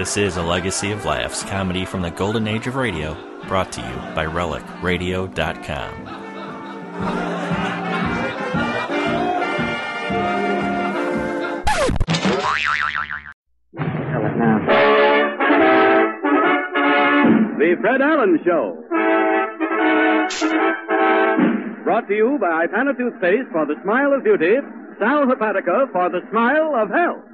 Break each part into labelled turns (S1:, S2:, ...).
S1: This is a legacy of laughs, comedy from the golden age of radio, brought to you by RelicRadio.com.
S2: The Fred Allen Show. Brought to you by Ipana Toothpaste for the smile of beauty, Sal Hepatica for the smile of health.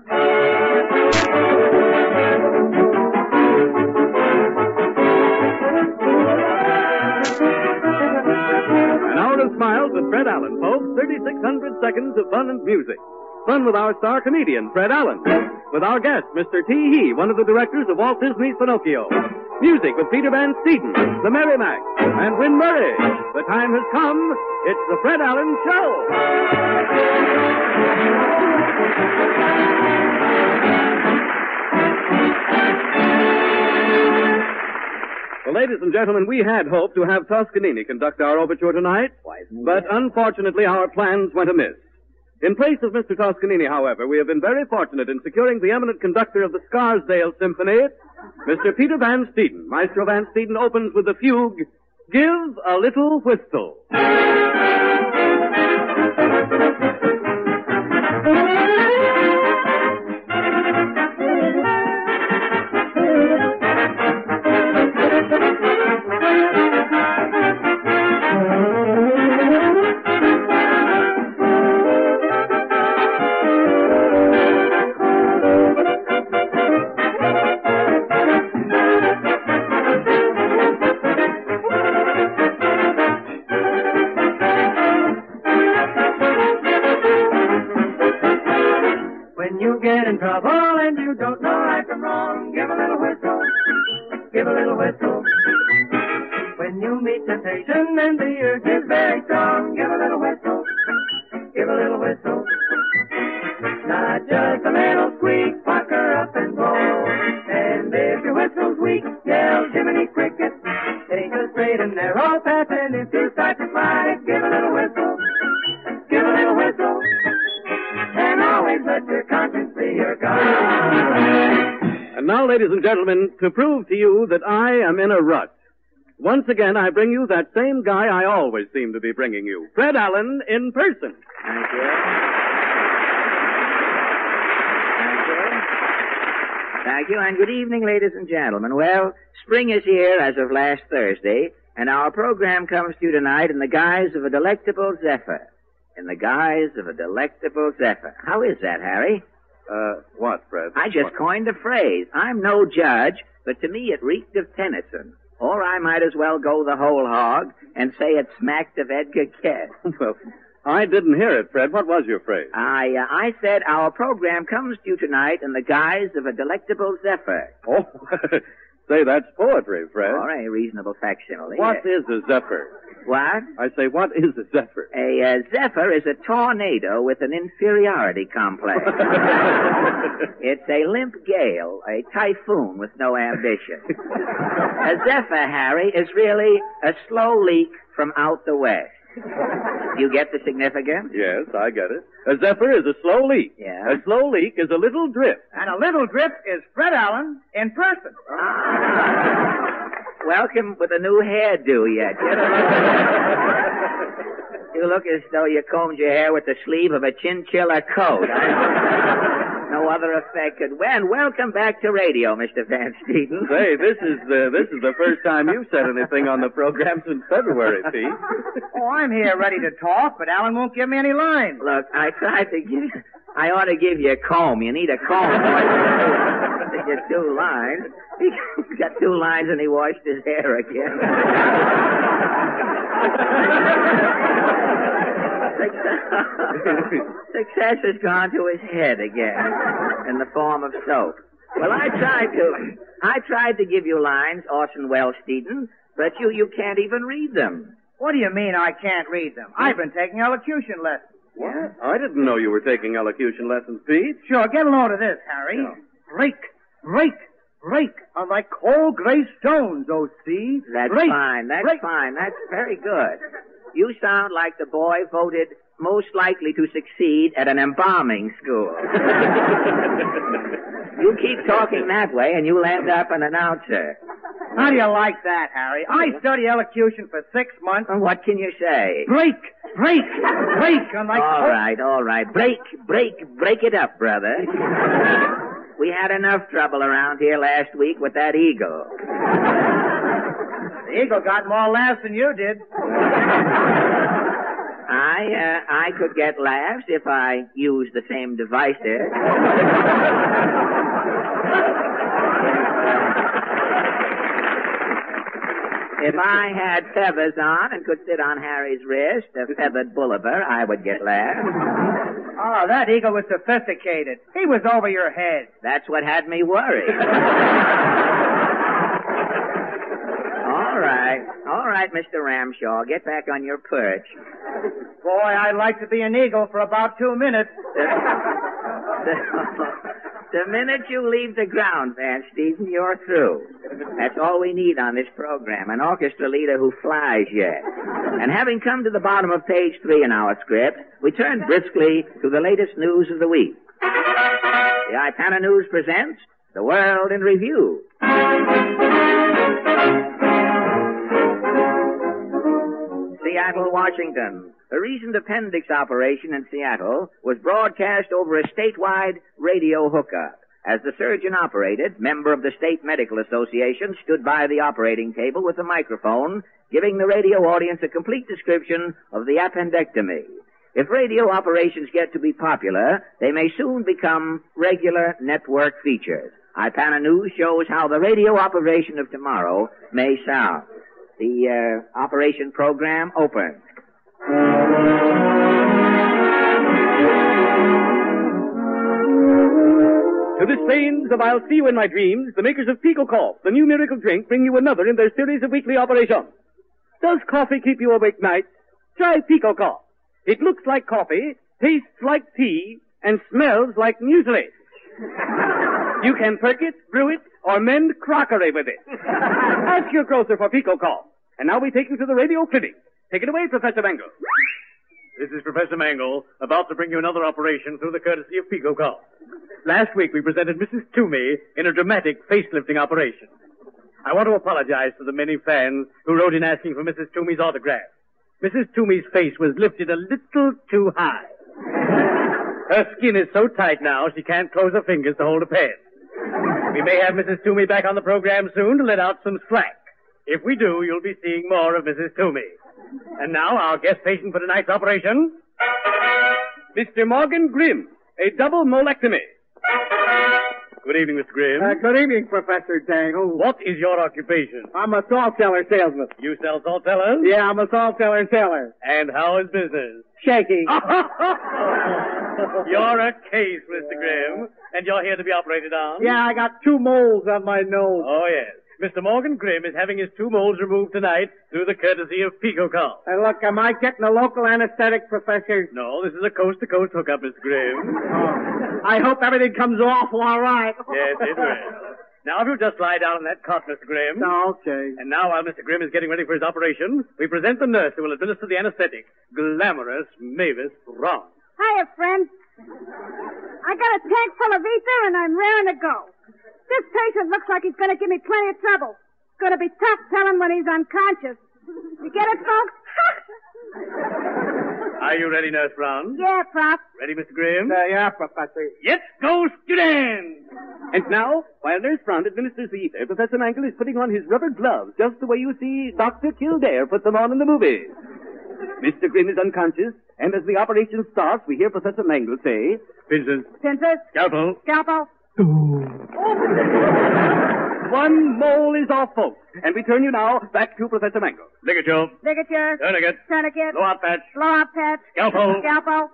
S2: 3,600 seconds of fun and music. Fun with our star comedian, Fred Allen. With our guest, Mr. T. Hee, one of the directors of Walt Disney's Pinocchio. Music with Peter Van Steeden, the Merry Macs, and Wynn Murray. The time has come. It's the Fred Allen Show. Well, ladies and gentlemen, we had hoped to have Toscanini conduct our overture tonight, but unfortunately our plans went amiss. In place of Mr. Toscanini, however, we have been very fortunate in securing the eminent conductor of the Scarsdale Symphony, Mr. Peter Van Steeden. Maestro Van Steeden opens with the fugue, Give a Little Whistle. Gentlemen, to prove to you that I am in a rut, once again I bring you that same guy I always seem to be bringing you, Fred Allen in person.
S3: Thank you. Thank you. Thank you, and good evening, ladies and gentlemen. Well, spring is here as of last Thursday, and our program comes to you tonight in the guise of a delectable zephyr. In the guise of a delectable zephyr. How is that, Harry?
S2: Uh, what, Fred?
S3: I just
S2: What?
S3: coined a phrase. I'm no judge, but to me it reeked of Tennyson. Or I might as well go the whole hog and say it smacked of Edgar Guest.
S2: Well, I didn't hear it, Fred. What was your phrase?
S3: I, uh, I said our program comes to you tonight in the guise of a delectable zephyr.
S2: Oh, say, that's poetry, Fred.
S3: Or a reasonable facsimile.
S2: What is a zephyr?
S3: What?
S2: I say, what is a zephyr?
S3: A uh, zephyr is a tornado with an inferiority complex. it's a limp gale, a typhoon with no ambition. a zephyr, Harry, is really a slow leak from out the west. You get the significance?
S2: yes, I get it. A zephyr is a slow leak.
S3: Yeah.
S2: A slow leak is a little drip.
S4: And a little drip is Fred Allen in person.
S3: Ah. Welcome with a new hairdo yet. You look as though you combed your hair with the sleeve of a chinchilla coat. no other effect could. And welcome back to radio, Mr. Van Steeden.
S2: Say, this is the this is the first time you've said anything on the program since February, Pete.
S4: Oh, I'm here ready to talk, but Allen won't give me any lines.
S3: Look, I tried to give. I ought to give you a comb. You need a comb to get two lines. He got two lines and he washed his hair again. Success has gone to his head again in the form of soap. Well, I tried to. I tried to give you lines, Orson Welles Steeden, but you you can't even read them.
S4: What do you mean I can't read them? Hmm? I've been taking elocution lessons.
S2: What? I didn't know you were taking elocution lessons, Pete.
S4: Sure, get a load of this, Harry. Break, break, break are like cold gray stones, oh, see?
S3: That's
S4: break,
S3: fine. That's
S4: break.
S3: fine. That's very good. You sound like the boy voted most likely to succeed at an embalming school. you keep talking that way and you'll end up an announcer.
S5: How do you like that, Harry? I studied elocution for six months.
S3: And what can you say?
S5: Break, break, break. Unlike
S3: All right, all right. Break, break, break it up, brother. we had enough trouble around here last week with that eagle.
S5: The eagle got more laughs than you did.
S3: I, uh, I could get laughs if I used the same devices. If I had feathers on and could sit on Harry's wrist, a feathered Bolivar, I would get laughs.
S5: Oh, that eagle was sophisticated. He was over your head.
S3: That's what had me worried. All right, all right, Mr. Ramshaw, get back on your perch.
S5: Boy, I'd like to be an eagle for about two minutes.
S3: The, the minute you leave the ground, Van Steeden, you're through. That's all we need on this program, an orchestra leader who flies yet. And having come to the bottom of page three in our script, we turn briskly to the latest news of the week. The Ipana News presents The World in Review. Seattle, Washington. A recent appendix operation in Seattle was broadcast over a statewide radio hookup. As the surgeon operated, member of the State Medical Association stood by the operating table with a microphone, giving the radio audience a complete description of the appendectomy. If radio operations get to be popular, they may soon become regular network features. Ipana News shows how the radio operation of tomorrow may sound. The uh, operation program opens.
S2: To the strains of I'll See You in My Dreams, the makers of Peko Cough, the new miracle drink, bring you another in their series of weekly operations. Does coffee keep you awake nights? Try Peko Cough. It looks like coffee, tastes like tea, and smells like muesli. You can perk it, brew it, or mend crockery with it. Ask your grocer for Peko Cough. And now we take you to the radio clinic. Take it away, Professor Mangle.
S6: This is Professor Mangle, about to bring you another operation through the courtesy of Pico Cough. Last week we presented Mrs. Toomey in a dramatic facelifting operation. I want to apologize to the many fans who wrote in asking for Mrs. Toomey's autograph. Mrs. Toomey's face was lifted a little too high. Her skin is so tight now she can't close her fingers to hold a pen. We may have Mrs. Toomey back on the program soon to let out some slack. If we do, you'll be seeing more of Mrs. Toomey. And now, our guest patient for tonight's operation,
S2: Mr. Morgan Grimm, a double molectomy.
S6: Good evening, Mr. Grimm.
S5: Uh, good evening, Professor Dangle.
S6: what is your occupation?
S5: I'm a salt cellar salesman.
S6: You sell salt cellars?
S5: Yeah, I'm a salt cellar seller.
S6: And how is business?
S5: Shaky.
S6: you're a case, Mr. Grimm, and you're here to be operated on?
S5: Yeah, I got two moles on my nose.
S6: Oh, yes. Mr. Morgan Grimm is having his two moles removed tonight through the courtesy of Peko Cough.
S5: And look, am I getting a local anesthetic, Professor?
S6: No, this is a coast-to-coast hookup, Mr. Grimm.
S5: Oh. I hope everything comes off all right.
S6: yes, it will. Now, if you'll just lie down on that cot, Mr. Grimm.
S5: Okay.
S6: And now, while Mr. Grimm is getting ready for his operation, we present the nurse who will administer the anesthetic, glamorous Mavis Brown.
S7: Hiya, friend. I got a tank full of ether and I'm raring to go. This patient looks like he's going to give me plenty of trouble. It's going to be tough telling when he's unconscious. You get it, folks?
S6: Are you ready, Nurse Brown?
S7: yeah, Prof.
S6: Ready, Mr. Grimm?
S5: Uh, yeah, Professor.
S6: Let's go, student!
S2: And now, while Nurse Brown administers the ether, Professor Mangle is putting on his rubber gloves, just the way you see Dr. Kildare put them on in the movies. Mr. Grimm is unconscious, and as the operation starts, we hear Professor Mangle say,
S6: Pincers,
S7: Pincers,
S6: scalpel,
S7: scalpel.
S2: One mole is off, folks. And we turn you now back to Professor Mangle.
S6: ligature,
S7: Ligature,
S6: tourniquet,
S7: tourniquet,
S6: blow-out patch,
S7: blow-up patch,
S6: Scalpel.
S7: scalpel.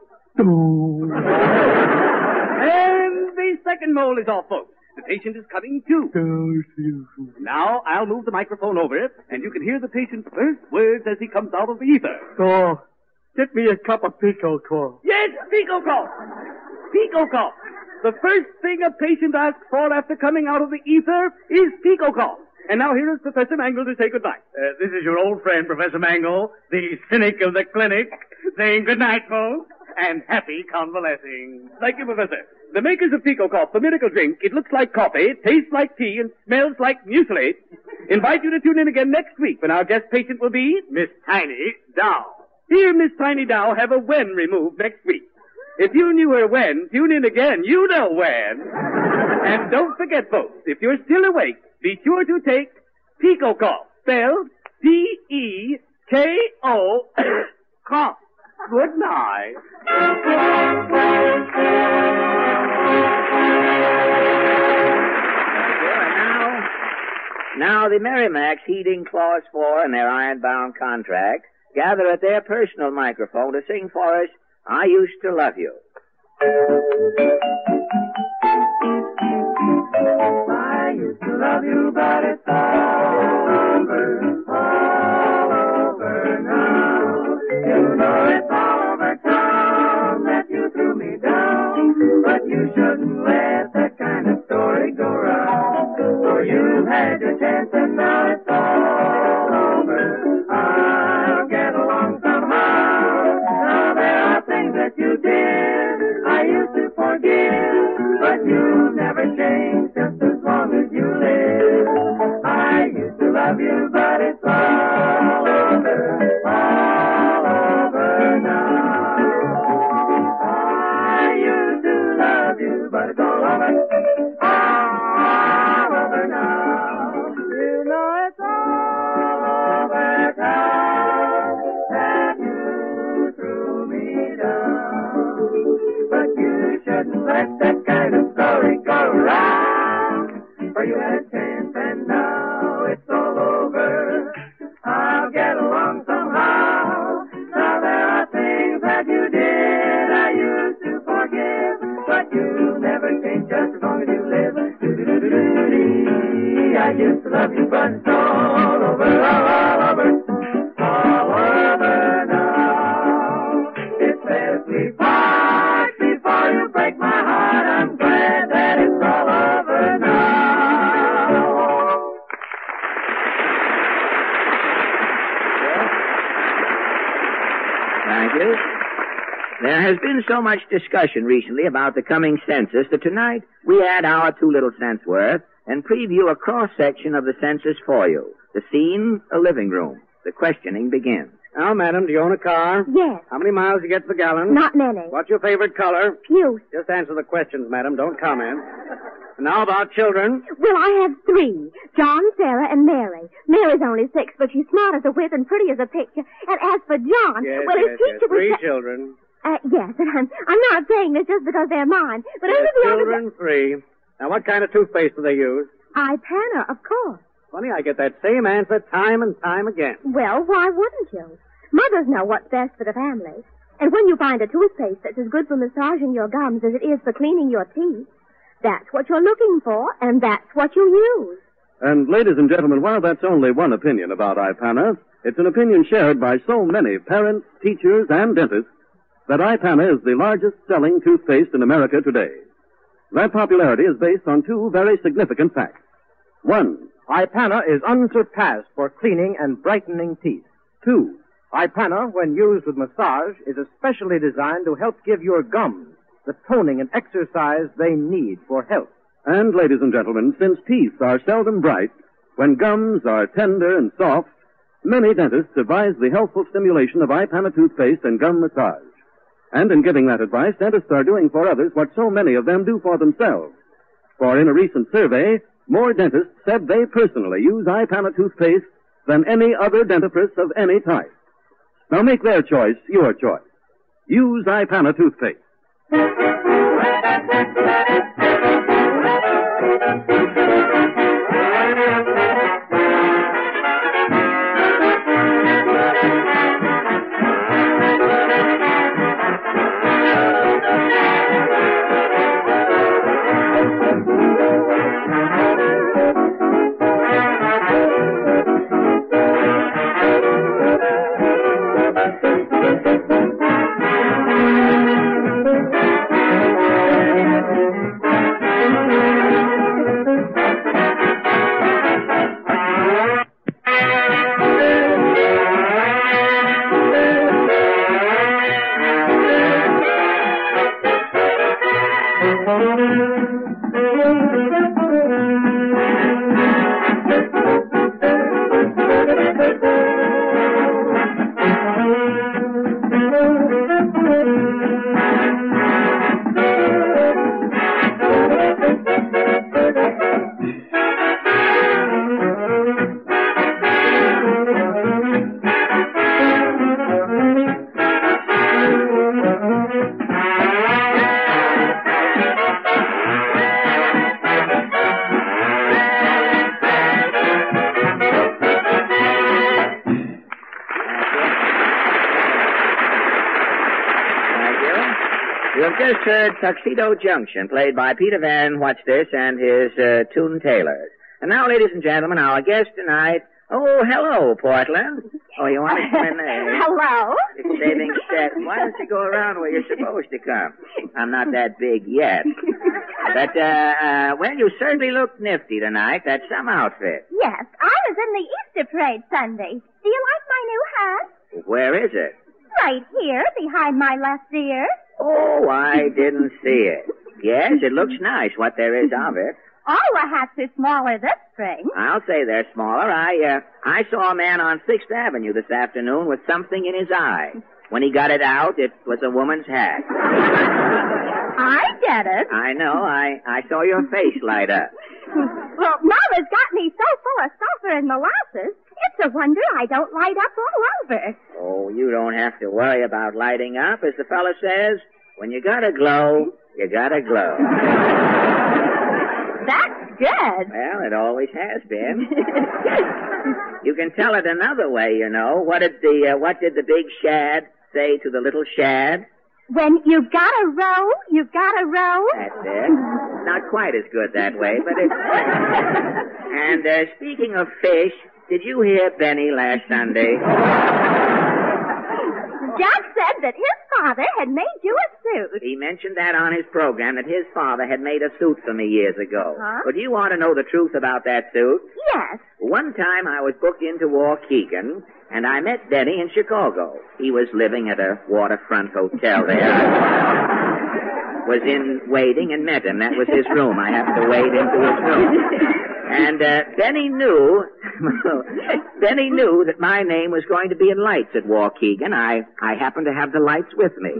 S2: And the second mole is off, folks. The patient is coming to. Now I'll move the microphone over it, and you can hear the patient's first words as he comes out of the ether.
S5: Oh, get me a cup of peko cough.
S2: Yes, Peko cough. Peko cough. The first thing a patient asks for after coming out of the ether is Peko cough. And now here is Professor Mangle to say goodbye.
S6: Uh, this is your old friend, Professor Mangle, the cynic of the clinic, saying good night, folks, and happy convalescing.
S2: Thank you, Professor. The makers of Peko Cough, the miracle drink, it looks like coffee, tastes like tea, and smells like mucilage, invite you to tune in again next week when our guest patient will be
S6: Miss Tiny Dow.
S2: Here, Miss Tiny Dow, have a when removed next week. If you knew her when, tune in again. You know when. and don't forget, folks, if you're still awake, be sure to take Peko Cough, spelled P-E-K-O, cough. Good night.
S3: Now, the Merry Macs' Heating Clause 4 in their iron-bound contract gather at their personal microphone to sing for us, I Used to Love You.
S4: I used to love you, but it's all over, all over now. You know it's all over town that you threw me down, but you shouldn't let that kind of story go round. For you had your chance and now it's never
S3: been so much discussion recently about the coming census that tonight we add our two little cents worth and preview a cross section of the census for you. The scene, a living room. The questioning begins.
S6: Now, madam, do you own a car?
S8: Yes.
S6: How many miles do you get per gallon?
S8: Not many.
S6: What's your favorite color?
S8: Few.
S6: Just answer the questions, madam. Don't comment. And now about children.
S8: Well, I have three. John, Sarah, and Mary. Mary's only six, but she's smart as a whip and pretty as a picture. And as for John,
S6: Yes,
S8: well, his
S6: yes, yes.
S8: teacher
S6: Three
S8: was... sa-
S6: children.
S8: Uh, yes, and I'm, I'm not saying this just because they're mine, but
S6: Yes,
S8: under the other...
S6: children, three. Now, what kind of toothpaste do they use?
S8: Ipana, of course.
S6: Funny, I get that same answer time and time again.
S8: Well, why wouldn't you? Mothers know what's best for the family. And when you find a toothpaste that's as good for massaging your gums as it is for cleaning your teeth, that's what you're looking for, and that's what you use.
S2: And ladies and gentlemen, while that's only one opinion about Ipana, it's an opinion shared by so many parents, teachers, and dentists that Ipana is the largest selling toothpaste in America today. That popularity is based on two very significant facts. One,
S6: Ipana is unsurpassed for cleaning and brightening teeth.
S2: two,
S6: Ipana, when used with massage, is especially designed to help give your gums the toning and exercise they need for health.
S2: and ladies and gentlemen, since teeth are seldom bright, when gums are tender and soft, many dentists advise the healthful stimulation of Ipana toothpaste and gum massage. And in giving that advice, dentists are doing for others what so many of them do for themselves. For in a recent survey, more dentists said they personally use Ipana toothpaste than any other dentifrice of any type. Now make their choice your choice. Use Ipana toothpaste.
S3: Tuxedo Junction, played by Peter Van What's-This and his uh, Toon Tailors. And now, ladies and gentlemen, our guest tonight. Oh, hello, Portland. Oh, you want to come in there?
S9: Hello.
S3: It's saving set. Why don't you go around where you're supposed to come? I'm not that big yet. But, uh, uh, well, you certainly look nifty tonight. That's some outfit.
S9: Yes, I was in the Easter parade Sunday. Do you like my new hat?
S3: Where is it?
S9: Right here, behind my left ear.
S3: Oh, I didn't see it. Yes, it looks nice, what there is of it.
S9: All the hats are smaller this spring.
S3: I'll say they're smaller. I, uh, I saw a man on Sixth Avenue this afternoon with something in his eye. When he got it out, it was a woman's hat.
S9: I get it.
S3: I know. I, I saw your face light up.
S9: Well, Mama's got me so full of sulfur and molasses, it's a wonder I don't light up all over.
S3: Oh, you don't have to worry about lighting up. As the fella says, when you gotta glow, you gotta glow.
S9: That's good.
S3: Well, it always has been. you can tell it another way, you know. What did the uh, what did the big shad say to the little shad?
S9: When you've got a row, you've got a row.
S3: That's it. Not quite as good that way, but it's. and uh, speaking of fish, did you hear Benny last Sunday?
S9: Jack said that his father had made you a suit.
S3: He mentioned that on his program that his father had made a suit for me years ago.
S9: Huh?
S3: But you want to know the truth about that suit?
S9: Yes.
S3: One time I was booked into Waukegan, and I met Benny in Chicago. He was living at a waterfront hotel there. was in waiting and met him. That was his room. I happened to wade into his room. And uh, Benny knew, Benny knew that my name was going to be in lights at Waukegan. I, I happened to have the lights with me.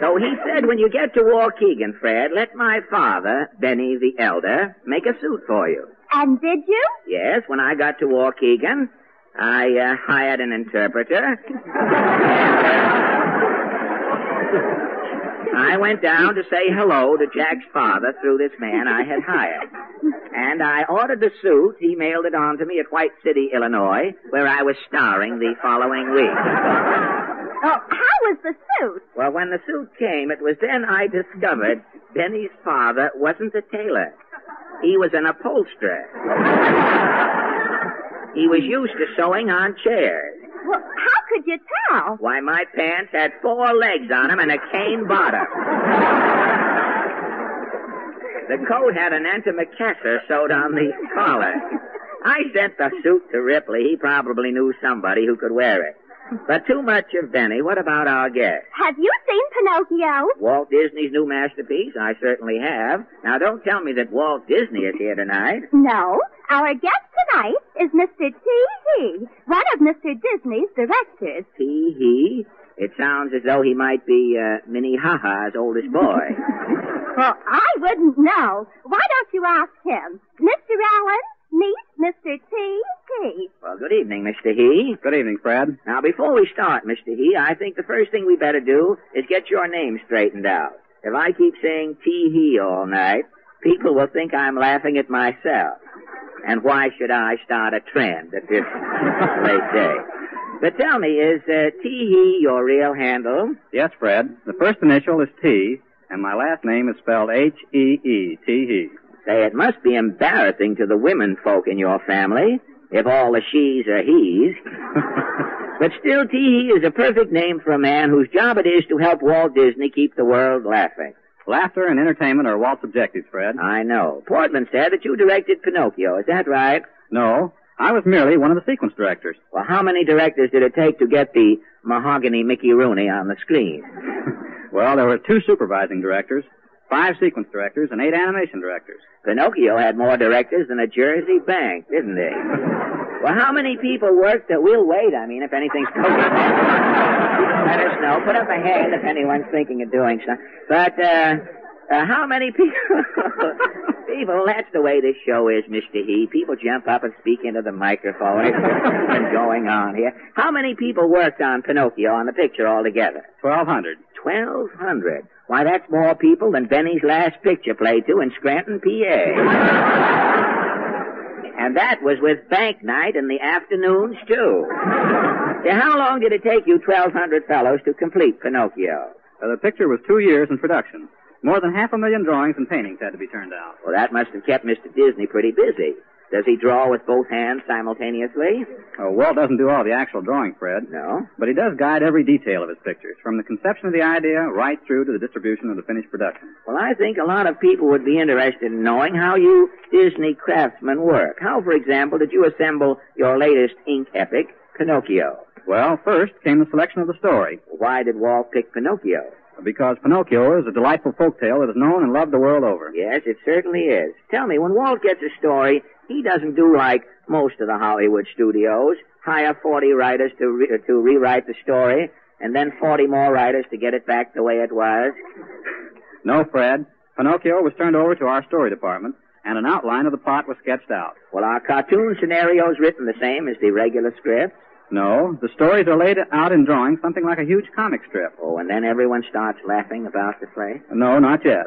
S3: So he said, when you get to Waukegan, Fred, let my father, Benny the Elder, make a suit for you.
S9: And did you?
S3: Yes, when I got to Waukegan, I uh, hired an interpreter. I went down to say hello to Jack's father through this man I had hired. And I ordered the suit. He mailed it on to me at White City, Illinois, where I was starring the following week.
S9: Oh, how was the suit?
S3: Well, when the suit came, it was then I discovered Benny's father wasn't a tailor. He was an upholsterer. He was used to sewing on chairs.
S9: Well, how could you tell?
S3: Why, my pants had four legs on them and a cane bottom. The coat had an antimacassar sewed on the collar. I sent the suit to Ripley. He probably knew somebody who could wear it. But too much of Benny. What about our guest?
S9: Have you seen Pinocchio?
S3: Walt Disney's new masterpiece? I certainly have. Now, don't tell me that Walt Disney is here tonight.
S9: No. Our guest tonight is Mr. T. Hee, one of Mr. Disney's directors.
S3: Tee hee. It sounds as though he might be uh, Minnehaha's oldest boy.
S9: Well, I wouldn't know. Why don't you ask him? Mr. Allen, meet Mr. T. Hee.
S3: well, good evening, Mr. Hee.
S2: Good evening, Fred.
S3: Now, before we start, Mr. Hee, I think the first thing we better do is get your name straightened out. If I keep saying Tee Hee all night, people will think I'm laughing at myself. And why should I start a trend at this late day? But tell me, is uh, Tee Hee your real handle?
S2: Yes, Fred. The first initial is T, and my last name is spelled H-E-E, T-E.
S3: Say, it must be embarrassing to the women folk in your family if all the she's are he's. but still, Tee Hee is a perfect name for a man whose job it is to help Walt Disney keep the world laughing.
S2: Laughter and entertainment are Walt's objectives, Fred.
S3: I know. Portland said that you directed Pinocchio. Is that right?
S2: No, I was merely one of the sequence directors.
S3: Well, how many directors did it take to get the mahogany Mickey Rooney on the screen?
S2: Well, there were two supervising directors, five sequence directors, and eight animation directors.
S3: Pinocchio had more directors than a Jersey bank, didn't he? well, how many people worked that we'll wait, I mean, if anything's Let us know. Put up a hand if anyone's thinking of doing something. But, uh, uh, how many people? people, that's the way this show is, Mr. Hee. People jump up and speak into the microphone. It's been going on here. How many people worked on Pinocchio on the picture altogether?
S2: Twelve hundred.
S3: Twelve hundred. Why, that's more people than Benny's last picture played to in Scranton, PA. and that was with bank night in the afternoons, too. Now, how long did it take you 1,200 fellows to complete Pinocchio?
S10: Uh, the picture was two years in production. More than half a million drawings and paintings had to be turned out.
S3: Well, that must have kept Mr. Disney pretty busy. Does he draw with both hands simultaneously?
S10: Uh, Walt doesn't do all the actual drawing, Fred.
S3: No.
S10: But he does guide every detail of his pictures, from the conception of the idea right through to the distribution of the finished production.
S3: Well, I think a lot of people would be interested in knowing how you Disney craftsmen work. How, for example, did you assemble your latest ink epic, Pinocchio?
S10: Well, first came the selection of the story,
S3: Why did Walt pick Pinocchio?
S10: because Pinocchio is a delightful folk tale that is known and loved the world over.
S3: Yes, it certainly is. Tell me, when Walt gets a story, he doesn't do like most of the Hollywood studios, hire 40 writers to, re- to rewrite the story, and then 40 more writers to get it back the way it was.
S10: No, Fred. Pinocchio was turned over to our story department, and an outline of the plot was sketched out.
S3: Well, are cartoon scenarios written the same as the regular scripts?
S10: No, the stories are laid out in drawings, something like a huge comic strip.
S3: Oh, and then everyone starts laughing about the play?
S10: No, not yet.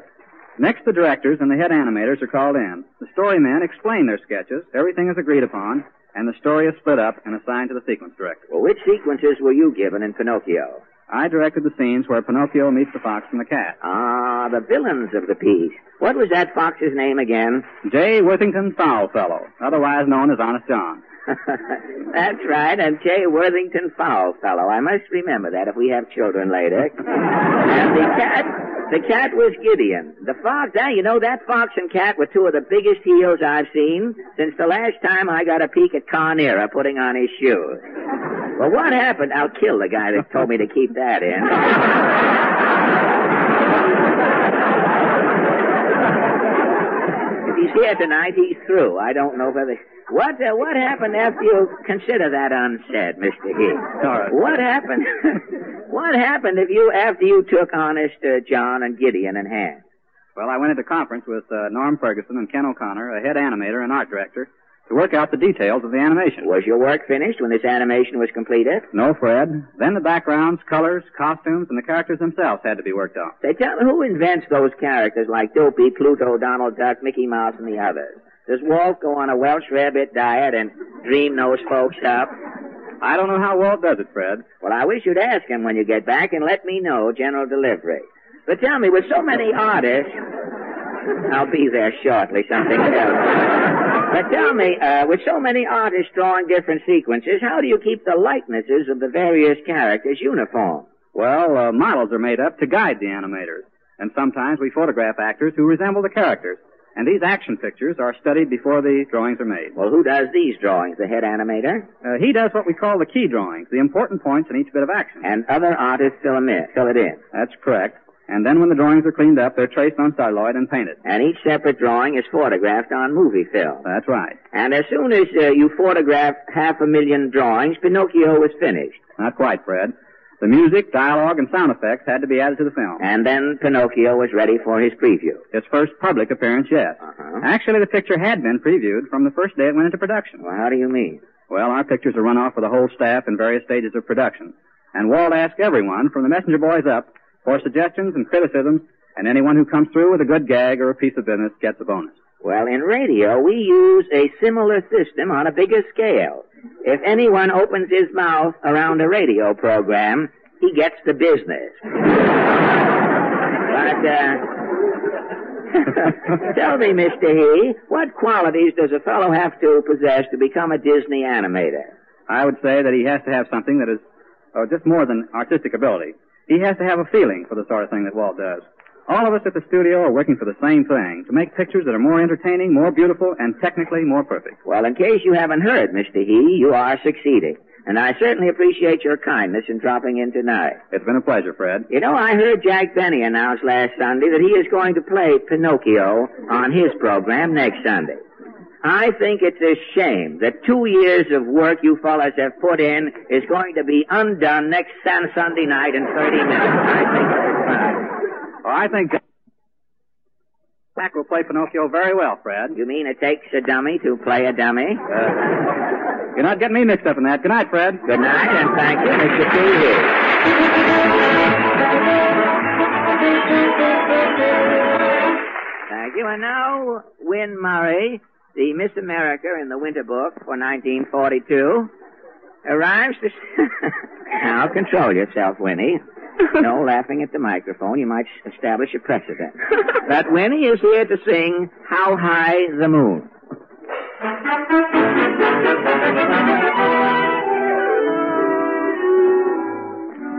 S10: Next, the directors and the head animators are called in. The story men explain their sketches, everything is agreed upon, and the story is split up and assigned to the sequence director.
S3: Well, which sequences were you given in Pinocchio?
S10: I directed the scenes where Pinocchio meets the fox and the cat.
S3: Ah, the villains of the piece. What was that fox's name again?
S10: J. Worthington Foulfellow, otherwise known as Honest John.
S3: That's right, and J. Worthington Foulfellow. I must remember that if we have children later. and the cat, the cat was Gideon. The fox, ah, you know, that fox and cat were two of the biggest heels I've seen since the last time I got a peek at Carnera putting on his shoes. Well, what happened? I'll kill the guy that told me to keep that in. he's here tonight, he's through. I don't know whether. What uh, what happened after you consider that unsaid, Mister?
S10: All right.
S3: What happened? what happened if you after you took honest uh, John and Gideon in hand?
S10: Well, I went into conference with uh, Norm Ferguson and Ken O'Connor, a head animator and art director, to work out the details of the animation.
S3: Was your work finished when this animation was completed?
S10: No, Fred. Then the backgrounds, colors, costumes, and the characters themselves had to be worked out.
S3: Say, tell me who invents those characters like Dopey, Pluto, Donald Duck, Mickey Mouse, and the others? Does Walt go on a Welsh rabbit diet and dream those folks up?
S10: I don't know how Walt does it, Fred.
S3: Well, I wish you'd ask him when you get back and let me know general delivery. But tell me, with so many artists, I'll be there shortly, something else. But tell me, uh, with so many artists drawing different sequences, how do you keep the likenesses of the various characters uniform?
S10: Well, uh, models are made up to guide the animators. And sometimes we photograph actors who resemble the characters. And these action pictures are studied before the drawings are made.
S3: Well, who does these drawings? The head animator?
S10: Uh, he does what we call the key drawings, the important points in each bit of action.
S3: And other artists fill in, fill it in.
S10: That's correct. And then when the drawings are cleaned up, they're traced on celluloid and painted.
S3: And each separate drawing is photographed on movie film.
S10: That's right.
S3: And as soon as uh, you photograph half a million drawings, Pinocchio was finished.
S10: Not quite, Fred. The music, dialogue, and sound effects had to be added to the film.
S3: And then Pinocchio was ready for his preview.
S10: Its first public appearance yet.
S3: Uh-huh.
S10: Actually, the picture had been previewed from the first day it went into production.
S3: Well, how do you mean?
S10: Well, our pictures are run off with the whole staff in various stages of production. And Walt asked everyone, from the messenger boys up, for suggestions and criticisms, and anyone who comes through with a good gag or a piece of business gets a bonus.
S3: Well, in radio, we use a similar system on a bigger scale. If anyone opens his mouth around a radio program, he gets the business. but, uh, tell me, Mr. Hee, what qualities does a fellow have to possess to become a Disney animator?
S10: I would say that he has to have something that is oh, just more than artistic ability. He has to have a feeling for the sort of thing that Walt does. All of us at the studio are working for the same thing, to make pictures that are more entertaining, more beautiful, and technically more perfect.
S3: Well, in case you haven't heard, Mr. Hee, you are succeeding. And I certainly appreciate your kindness in dropping in tonight.
S10: It's been a pleasure, Fred.
S3: You know, I heard Jack Benny announce last Sunday that he is going to play Pinocchio on his program next Sunday. I think it's a shame that two years of work you fellas have put in is going to be undone next Sun- Sunday night in 30 minutes. I think fine.
S10: Oh, I think Jack will play Pinocchio very well, Fred.
S3: You mean it takes a dummy to play a dummy?
S10: Uh, you're not getting me mixed up in that. Good night, Fred.
S3: Good night, and thank you, Mr. Peavy. Thank you. And now, Wynn Murray, the Miss America in the Winter Book for 1942, arrives to... now, control yourself, Winnie. no, laughing at the microphone. You might establish a precedent. but Winnie is here to sing How High the Moon.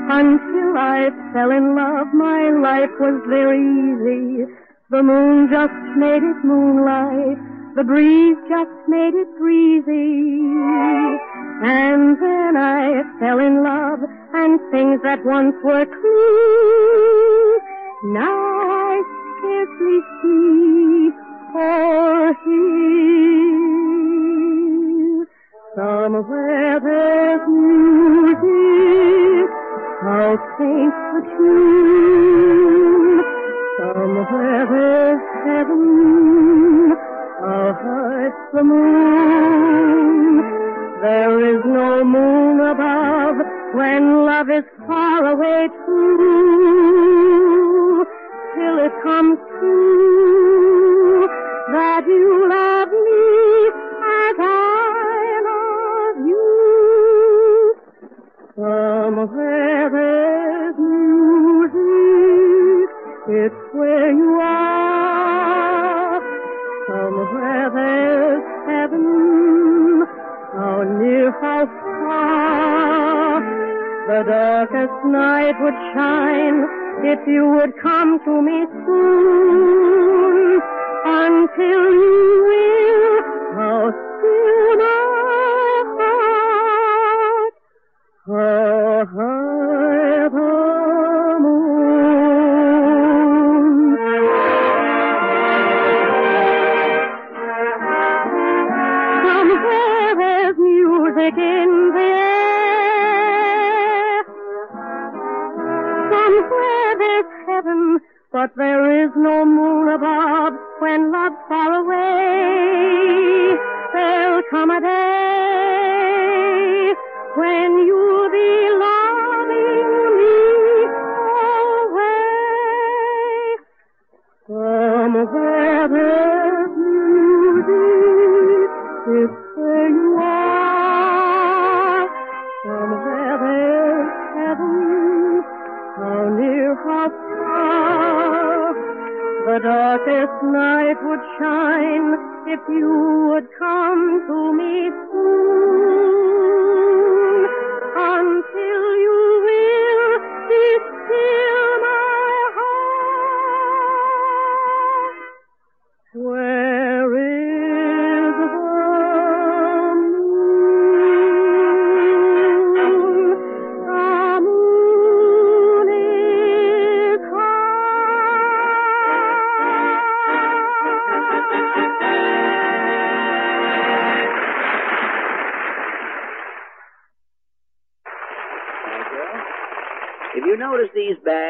S11: Until I fell in love, my life was very easy. The moon just made it moonlight. The breeze just made it breezy. And then I fell in love, and things that once were clean, now I scarcely see or hear. Somewhere there's music, how faint the tune. Somewhere there's heaven, how high the moon. There is no moon above when love is far away too. Till it comes true if you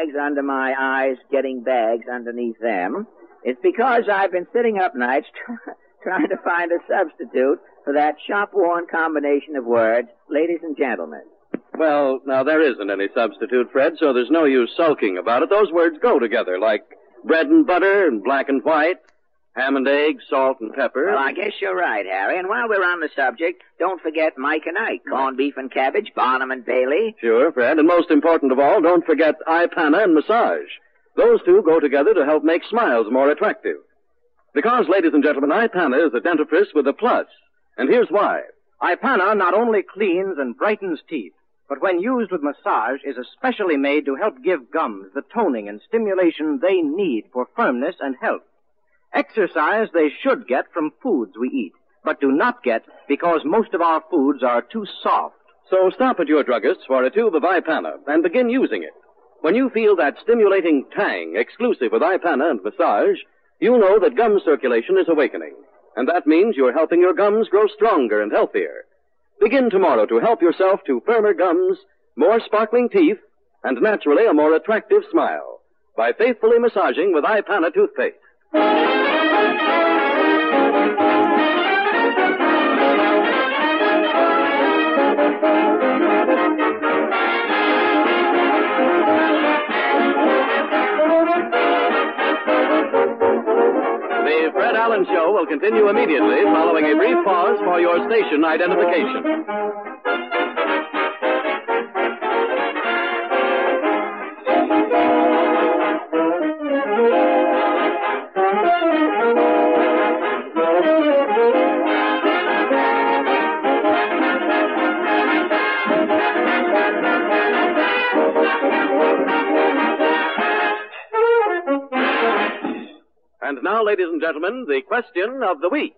S3: bags under my eyes getting bags underneath them, it's because I've been sitting up nights trying to find a substitute for that shop-worn combination of words, ladies and gentlemen.
S2: Well, now there isn't any substitute, Fred, so there's no use sulking about it. Those words go together, like bread and butter and black and white, ham and eggs, salt and pepper.
S3: Well, I guess you're right, Harry. And while we're on the subject, don't forget Mike and Ike, corned beef and cabbage, Barnum and Bailey.
S2: Sure, Fred. And most important of all, don't forget Ipana and massage. Those two go together to help make smiles more attractive. Because, ladies and gentlemen, Ipana is a dentifrice with a plus. And here's why.
S12: Ipana not only cleans and brightens teeth, but when used with massage is especially made to help give gums the toning and stimulation they need for firmness and health. Exercise they should get from foods we eat, but do not get because most of our foods are too soft.
S2: So stop at your druggist for a tube of Ipana and begin using it. When you feel that stimulating tang exclusive with Ipana and massage, you'll know that gum circulation is awakening. And that means you're helping your gums grow stronger and healthier. Begin tomorrow to help yourself to firmer gums, more sparkling teeth, and naturally a more attractive smile by faithfully massaging with Ipana toothpaste. Continue immediately following a brief pause for your station identification. Ladies and gentlemen, the question of the week.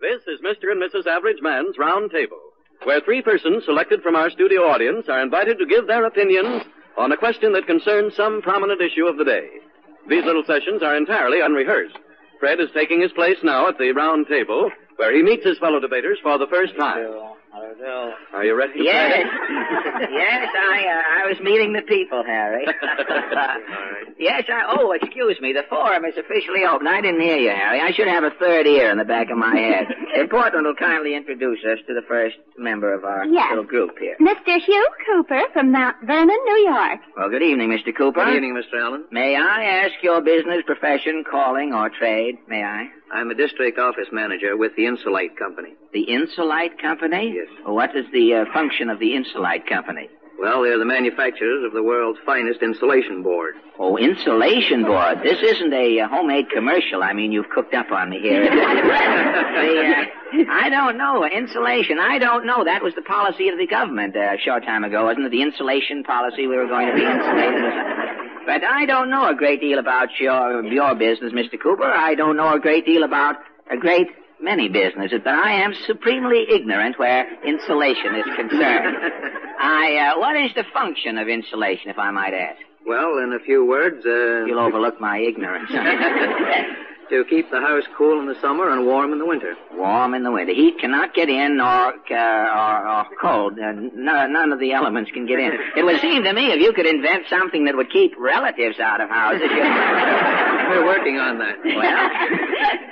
S2: This is Mr. and Mrs. Average Man's Round Table, where three persons selected from our studio audience are invited to give their opinions on a question that concerns some prominent issue of the day. These little sessions are entirely unrehearsed. Fred is taking his place now at the round table, where he meets his fellow debaters for the first time. Are you ready?
S3: Yes. yes, I uh, I was meeting the people, Harry. yes, I. Oh, excuse me. The forum is officially open. I didn't hear you, Harry. I should have a third ear in the back of my head. If Portland will kindly introduce us to the first member of our
S9: Yes.
S3: little group here.
S9: Mr. Hugh Cooper from Mount Vernon, New York.
S3: Well, good evening, Mr. Cooper.
S12: Good evening, Mr. Allen.
S3: May I ask your business, profession, calling, or trade? May I?
S12: I'm a district office manager with the Insulite Company.
S3: The Insulite Company?
S12: Yes.
S3: What is the uh, function of the Insulite Company?
S12: Well, they're the manufacturers of the world's finest insulation board.
S3: Oh, insulation board. This isn't a uh, homemade commercial. I mean, you've cooked up on me here. the, uh, I don't know. Insulation. I don't know. That was the policy of the government uh, a short time ago, wasn't it? The insulation policy. We were going to be insulated. But I don't know a great deal about your your business, Mr. Cooper. I don't know a great deal about a great many businesses, but I am supremely ignorant where insulation is concerned. I, uh, what is the function of insulation, if I might ask?
S12: Well, in a few words, uh,
S3: You'll overlook my ignorance.
S12: to keep the house cool in the summer and warm in the winter.
S3: Warm in the winter. Heat cannot get in, or uh, or, or cold. Uh, no, none of the elements can get in. It would seem to me if you could invent something that would keep relatives out of houses.
S12: We're working on that.
S3: Well,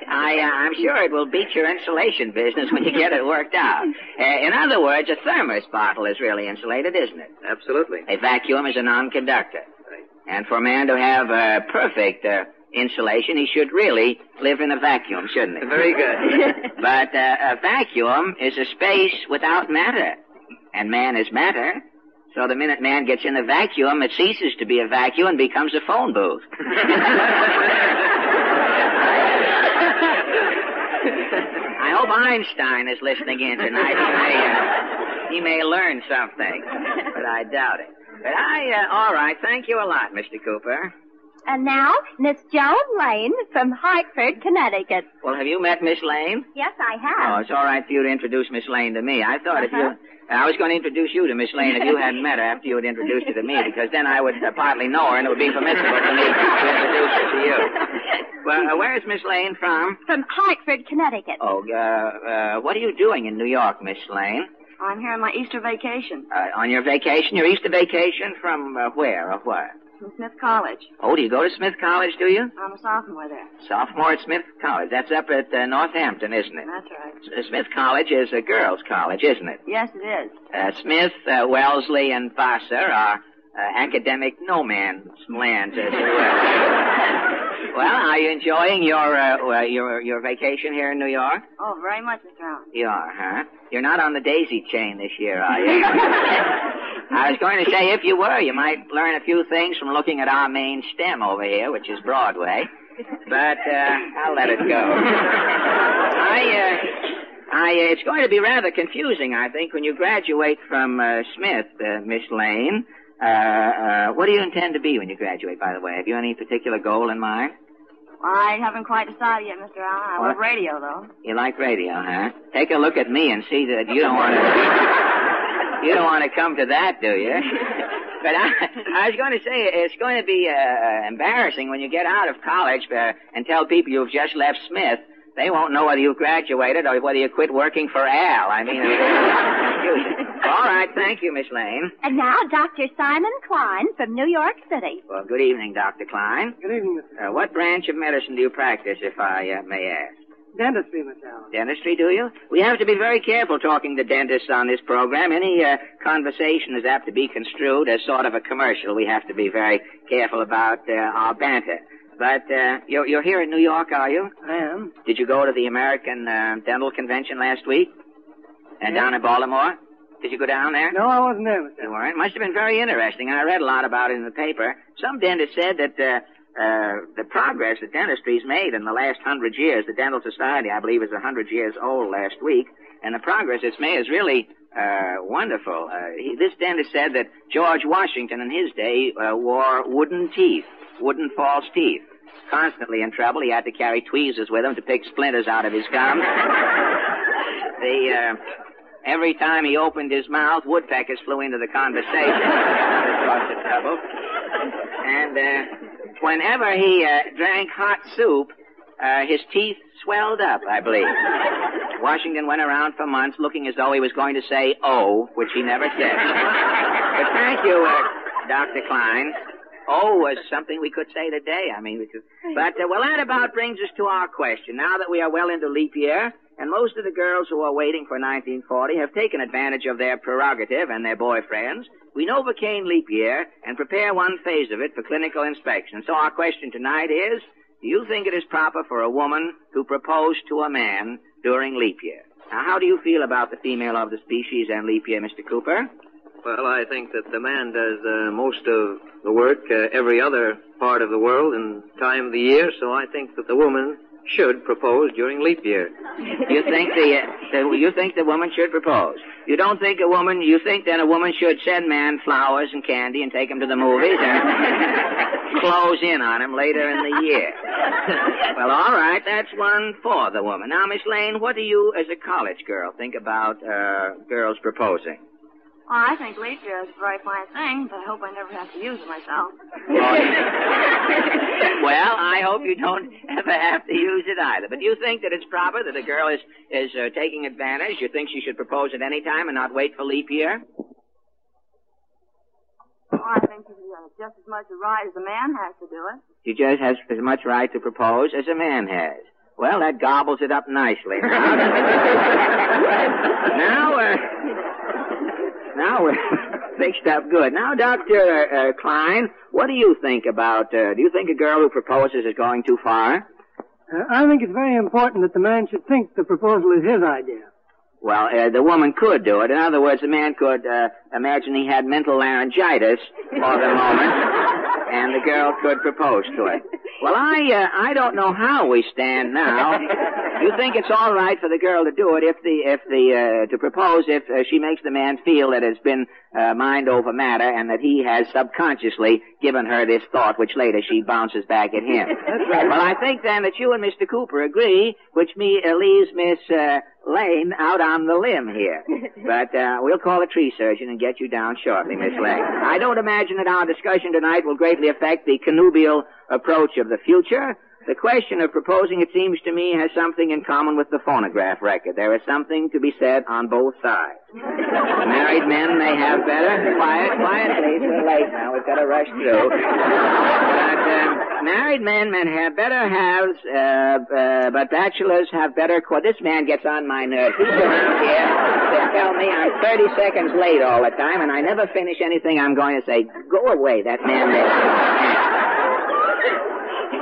S3: I, uh, I'm sure it will beat your insulation business when you get it worked out. Uh, in other words, a thermos bottle is really insulated, isn't it?
S12: Absolutely.
S3: A vacuum is a non-conductor. Right. And for a man to have a perfect uh, insulation, he should really live in a vacuum, shouldn't he?
S12: Very good.
S3: but uh, a vacuum is a space without matter. And man is matter. So the minute man gets in a vacuum, it ceases to be a vacuum and becomes a phone booth. I hope Einstein is listening in tonight. He may, uh, he may learn something, but I doubt it. But I, uh, all right. Thank you a lot, Mr. Cooper.
S9: And now, Miss Joan Lane from Hartford, Connecticut.
S3: Well, have you met Miss Lane?
S9: Yes, I have.
S3: Oh, it's all right for you to introduce Miss Lane to me. I thought if you,
S9: Uh-huh.
S3: I was going to introduce you to Miss Lane if you hadn't met her after you had introduced her to me, because then I would uh, partly know her, and it would be permissible for me to introduce her to you. Well, uh, where is Miss Lane from?
S9: From Hartford, Connecticut.
S3: Oh, uh, uh, what are you doing in New York, Miss Lane?
S13: I'm here on my Easter vacation
S3: Uh, on your vacation, your Easter vacation from uh, where or what?
S13: From Smith College.
S3: Oh, do you go to Smith College, do you?
S13: I'm a sophomore there.
S3: Sophomore at Smith College. That's up at uh, Northampton, isn't it?
S13: That's right.
S3: S- Smith College is a girls' college, isn't it?
S13: Yes, it is.
S3: Uh, Smith, uh, Wellesley, and Vassar are uh, academic no man's lands, as it were. well, are you enjoying your uh, uh, your your vacation here in New York?
S13: Oh, very much, Mr. Allen.
S3: You are, huh? You're not on the daisy chain this year, are you? I was going to say, if you were, you might learn a few things from looking at our main stem over here, which is Broadway. But uh, I'll let it go. I, uh, I, uh, it's going to be rather confusing, I think, when you graduate from uh, Smith, uh, Miss Lane. Uh, uh, what do you intend to be when you graduate, by the way? Have you any particular goal in mind?
S13: I haven't quite decided yet, Mr. Allen. I love radio, though.
S3: You like radio, huh? Take a look at me and see that you don't want to. you don't want to come to that, do you? But I, I was going to say it's going to be uh, embarrassing when you get out of college uh, and tell people you've just left Smith. They won't know whether you've graduated or whether you quit working for Al. I mean, all right. Thank you, Miss Lane.
S9: And now, Dr. Simon Klein from New York City.
S3: Well, good evening, Dr. Klein.
S14: Good evening, Mr.
S3: Uh, what branch of medicine do you practice, if I uh, may ask?
S14: Dentistry, Mr. Allen.
S3: Dentistry, do you? We have to be very careful talking to dentists on this program. Any uh, conversation is apt to be construed as sort of a commercial. We have to be very careful about uh, our banter. But uh, you're, you're here in New York, are you?
S14: I am.
S3: Did you go to the American uh, Dental Convention last week? And down in Baltimore? Did you go down there?
S4: No, I wasn't there, Mr.
S3: You weren't? Must have been very interesting. I read a lot about it in the paper. Some dentist said that uh, uh, the progress that dentistry's made in the last hundred years, the Dental Society, I believe, is a hundred years old last week, and the progress it's made is really uh, wonderful. Uh, he, this dentist said that George Washington in his day uh, wore wooden teeth, wooden false teeth. Constantly in trouble, he had to carry tweezers with him to pick splinters out of his gums. the uh, every time he opened his mouth, woodpeckers flew into the conversation. Because of trouble. And uh, whenever he uh, drank hot soup, uh, his teeth swelled up, I believe. Washington went around for months looking as though he was going to say "oh," which he never said. but thank you, uh, Dr. Klein. Oh was something we could say today. I mean, we could, but uh, well, that about brings us to our question. Now that we are well into leap year, and most of the girls who are waiting for 1940 have taken advantage of their prerogative and their boyfriends, we Novocaine leap year and prepare one phase of it for clinical inspection. So our question tonight is, do you think it is proper for a woman to propose to a man during leap year? Now, how do you feel about the female of the species and leap year, Mr. Cooper?
S14: Well, I think that the man does uh, most of the work uh, every other part of the world and time of the year, so I think that the woman should propose during leap year.
S3: You think the, uh, the you think the woman should propose? You don't think a woman? You think that a woman should send man flowers and candy and take him to the movies and close in on him later in the year? well, all right, that's one for the woman. Now, Miss Lane, what do you, as a college girl, think about uh, girls proposing?
S13: Well, I think leap year is a very fine thing, but I hope I never have to use it myself.
S3: well, I hope you don't ever have to use it either. But do you think that it's proper that a girl is is uh, taking advantage? You think she should propose at any time and not wait for leap year?
S13: Well, I think she has just as much a right as a man has to do it.
S3: She just has as much right to propose as a man has. Well, that gobbles it up nicely. Now, now, uh, now we're fixed up good. Now, Doctor uh, Klein, what do you think about? Uh, do you think a girl who proposes is going too far?
S4: Uh, I think it's very important that the man should think the proposal is his idea.
S3: Well, uh, the woman could do it. In other words, the man could uh, imagine he had mental laryngitis for the moment, and the girl could propose to it. Well, I uh, I don't know how we stand now. You think it's all right for the girl to do it if the if the uh, to propose if uh, she makes the man feel that it's been uh, mind over matter and that he has subconsciously given her this thought, which later she bounces back at him. That's right. Well, I think then that you and Mr. Cooper agree, which me uh, leaves Miss uh, Lane out on the limb here. But uh, we'll call a tree surgeon and get you down shortly, Miss Lane. I don't imagine that our discussion tonight will greatly affect the connubial approach of the future. The question of proposing, it seems to me, has something in common with the phonograph record. There is something to be said on both sides. Married men may have better. Quiet, quiet, please. We're late now. We've got to rush through. But um, married men may have better halves, uh, uh, but bachelors have better. Co- this man gets on my nerves. He's around here to tell me I'm 30 seconds late all the time, and I never finish anything I'm going to say. Go away, that man.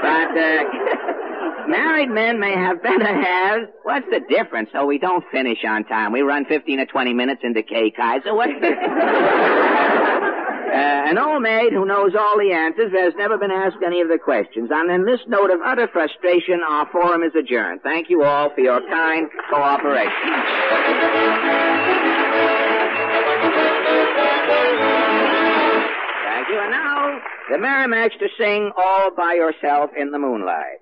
S3: But, uh, married men may have better halves. What's the difference? So we don't finish on time. We run 15 or 20 minutes into Kay Kyser. What's the... Uh, an old maid who knows all the answers has never been asked any of the questions. And on this note of utter frustration, our forum is adjourned. Thank you all for your kind cooperation. The Merry Macs to sing All by Yourself in the Moonlight.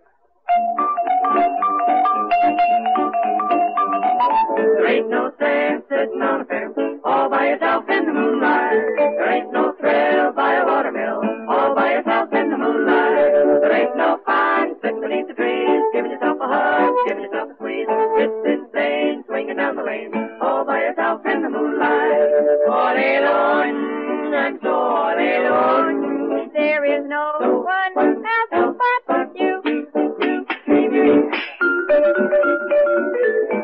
S4: There ain't no sense sitting on a fence all by yourself in the moonlight. There ain't no thrill by a watermill all by yourself in the moonlight. There ain't no fun sitting beneath the trees, giving yourself a hug, giving yourself a squeeze. It's insane swinging down the lane all by yourself in the moonlight. All alone, I'm so all alone.
S15: There is no one else but you.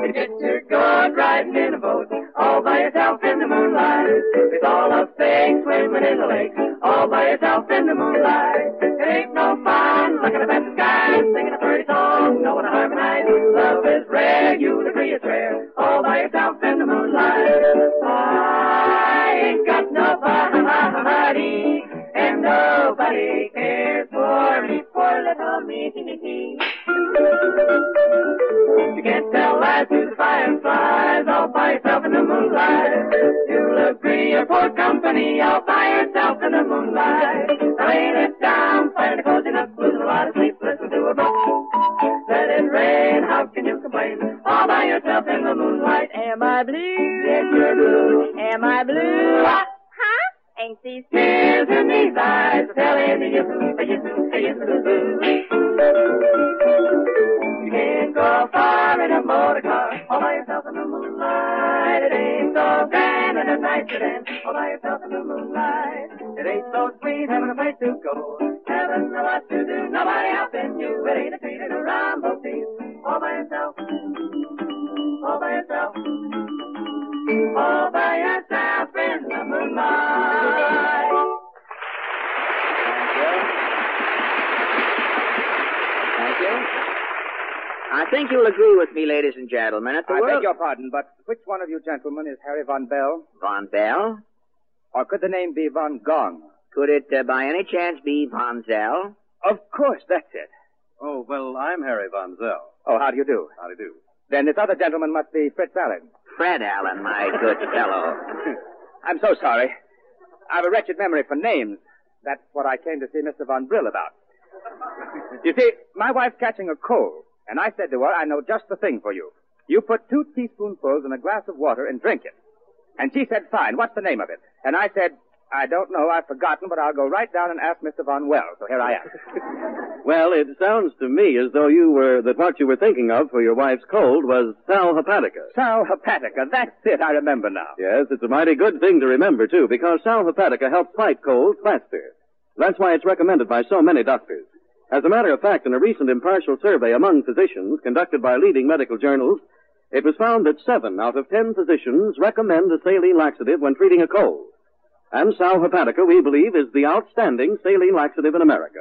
S4: It gets your good riding in a boat, all by yourself in the moonlight. With all a fake swimming in the lake, all by yourself in the moonlight. It ain't no fun looking up at the sky, singing a pretty song, no one to harmonize. Love is rare, you agree it's rare, all by yourself in the moonlight. Nobody cares for me, poor little me. You can't tell lies to the fireflies all by yourself in the moonlight. You look you're poor company all by yourself in the moonlight. Now ain't it down, playing the cozy enough, losing a lot of sleep, listen to a book. Let it rain, how can you complain? All by yourself in the moonlight.
S15: Am I blue?
S4: Yes, you're blue.
S15: Am I blue? These
S4: Tears in these eyes, are telling me you, you, you, you can't go far in a motor car, all by yourself in the moonlight. It ain't so grand and a night to dance, all by yourself in the moonlight. It ain't so sweet having a place to go, having a lot to do, nobody helping you. It ain't a treat in a rumble piece, all by yourself, all by yourself, all by yourself in the moonlight.
S3: Thank you. I think you'll agree with me, ladies and gentlemen, at the
S16: I
S3: world...
S16: beg your pardon, but which one of you gentlemen is Harry Von Bell?
S3: Von Bell?
S16: Or could the name be Von Gong?
S3: Could it uh, by any chance be Von Zell?
S16: Of course, that's it.
S17: Oh, well, I'm Harry Von Zell.
S16: Oh, how do you do?
S17: How do you do?
S16: Then this other gentleman must be Fritz Allen.
S3: Fred Allen, my good fellow.
S16: I'm so sorry. I've a wretched memory for names. That's what I came to see Mr. Von Brill about. You see, my wife's catching a cold, and I said to her, I know just the thing for you. You put two teaspoonfuls in a glass of water and drink it. And she said, fine, what's the name of it? And I said, I don't know, I've forgotten, but I'll go right down and ask Mr. Von Well. So here I am.
S2: Well, it sounds to me as though you were, that what you were thinking of for your wife's cold was sal hepatica.
S16: Sal hepatica, that's it, I remember now.
S2: Yes, it's a mighty good thing to remember, too, because sal hepatica helps fight colds faster. That's why it's recommended by so many doctors. As a matter of fact, in a recent impartial survey among physicians conducted by leading medical journals, it was found that seven out of ten physicians recommend a saline laxative when treating a cold. And sal hepatica, we believe, is the outstanding saline laxative in America.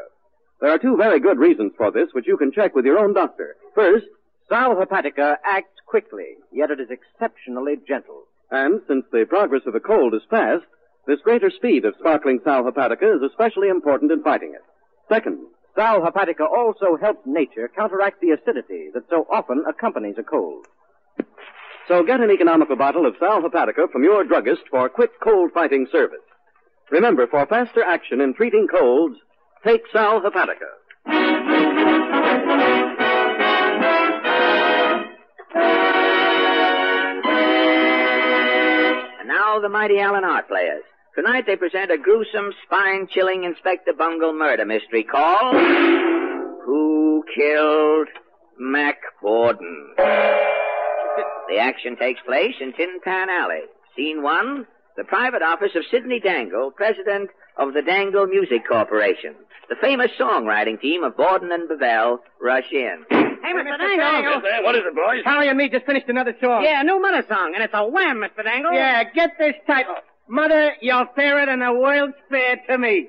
S2: There are two very good reasons for this, which you can check with your own doctor. First,
S12: Sal hepatica acts quickly, yet it is exceptionally gentle.
S2: and since the progress of the cold is fast, this greater speed of sparkling sal hepatica is especially important in fighting it. Second,
S12: Sal hepatica also helps nature counteract the acidity that so often accompanies a cold.
S2: So get an economical bottle of Sal Hepatica from your druggist for quick cold fighting service. Remember, for faster action in treating colds, take Sal Hepatica.
S3: And now the mighty Allen Art Players. Tonight they present a gruesome, spine-chilling Inspector Bungle murder mystery called Who Killed Mack Borden? The action takes place in Tin Pan Alley. Scene one, the private office of Sidney Dangle, president of the Dangle Music Corporation. The famous songwriting team of Borden and Bevell rush in.
S18: Hey, Mr. Dangle.
S6: What is it, boys?
S18: Charlie and me just finished another song.
S6: Yeah,
S18: a new mother song, and it's a wham, Mr. Dangle.
S6: Yeah,
S18: get this title. Mother, you're fairer than the world's fair to me.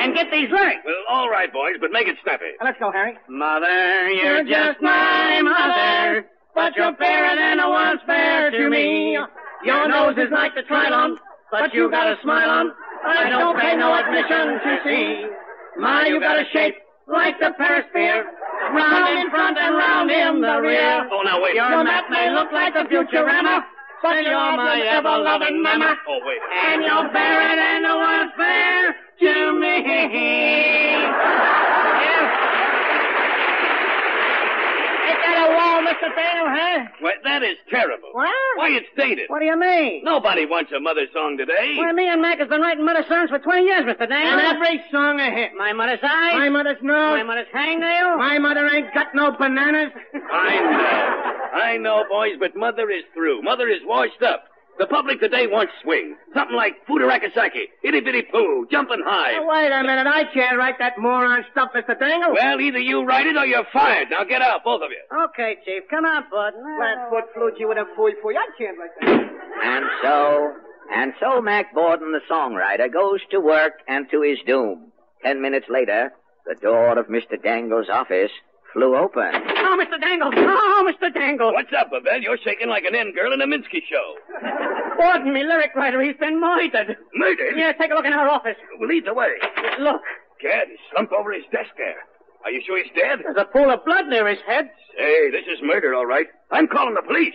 S18: and get these lyrics.
S6: Well, all right, boys, but make it snappy.
S18: Now, let's go, Harry.
S6: Mother, you're just my mother, but you're fairer than the world's fair to me. Your nose is like the Trylon, but you got a smile on. I don't pay no admission to see. My, you got a shape like the perisphere, round in front and round in the rear. Oh, now wait. Your map may look like the Futurama, but you're my ever-loving mama. Oh, wait. And you're fairer than the world's fair to me.
S18: Ain't that Dangle, huh?
S6: Well, that is terrible.
S18: What?
S6: Why, it's dated.
S18: What do you mean?
S6: Nobody wants a mother song today.
S18: Why, me and Mack has been writing mother songs for 20 years, Mr. Dangle.
S6: And
S18: every song a hit. My mother's eyes. My mother's nose. My mother's hangnail. My mother ain't got no bananas.
S6: I know. I know, boys, but Mother is through. Mother is washed up. The public today wants swing. Something like Fudarakasaki, Itty Bitty Poo, jumping High.
S18: Now, wait a minute. I can't write that moron stuff, Mr. Dangle.
S6: Well, either you write it or you're fired. Now get out, both of you.
S18: Okay, Chief. Come on, bud. Flatfoot flugy with a fooey fooey. I can't write that.
S3: And so, and so Mack Borden, the songwriter, goes to work and to his doom. Ten minutes later, the door of Mr. Dangle's office flew open.
S18: Oh, Mr. Dangle. Oh, Mr. Dangle.
S6: What's up, Babel? You're shaking like an end girl in a Minsky show.
S18: Borden me lyric writer, he's been murdered.
S6: Murdered?
S18: Yeah, take a look in our office.
S6: Well, lead the way.
S18: Look,
S6: Gad, he's slumped over his desk there. Are you sure he's dead?
S18: there's a pool of blood near his head.
S6: Say, this is murder, all right. I'm calling the police.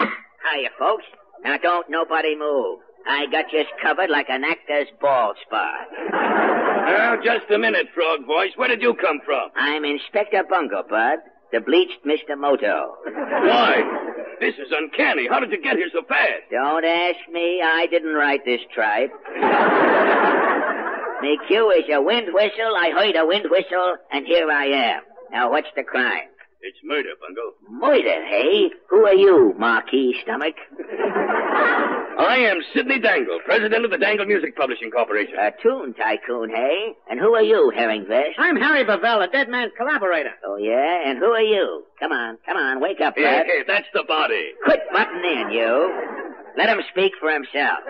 S3: Hiya, folks. Now, don't nobody move. I got just covered like an actor's ball spot.
S19: Now, just a minute, Frog Voice. Where did you come from?
S3: I'm Inspector Bungle, Bud, the bleached Mr. Moto.
S19: Why? This is uncanny. How did you get here so fast?
S3: Don't ask me. I didn't write this tripe. Me cue is a wind whistle. I heard a wind whistle, and here I am. Now, what's the crime?
S19: It's murder, Bungle.
S3: Murder, hey? Who are you, Marquis Stomach?
S19: I am Sidney Dangle, president of the Dangle Music Publishing Corporation.
S3: A tune tycoon, hey? And who are you, Herring Vest?
S18: I'm Harry Bavell, a dead man's collaborator.
S3: Oh, yeah? And who are you? Come on, come on, wake up, Bud.
S19: Here, here, that's the body.
S3: Quit butting in, you. Let him speak for himself.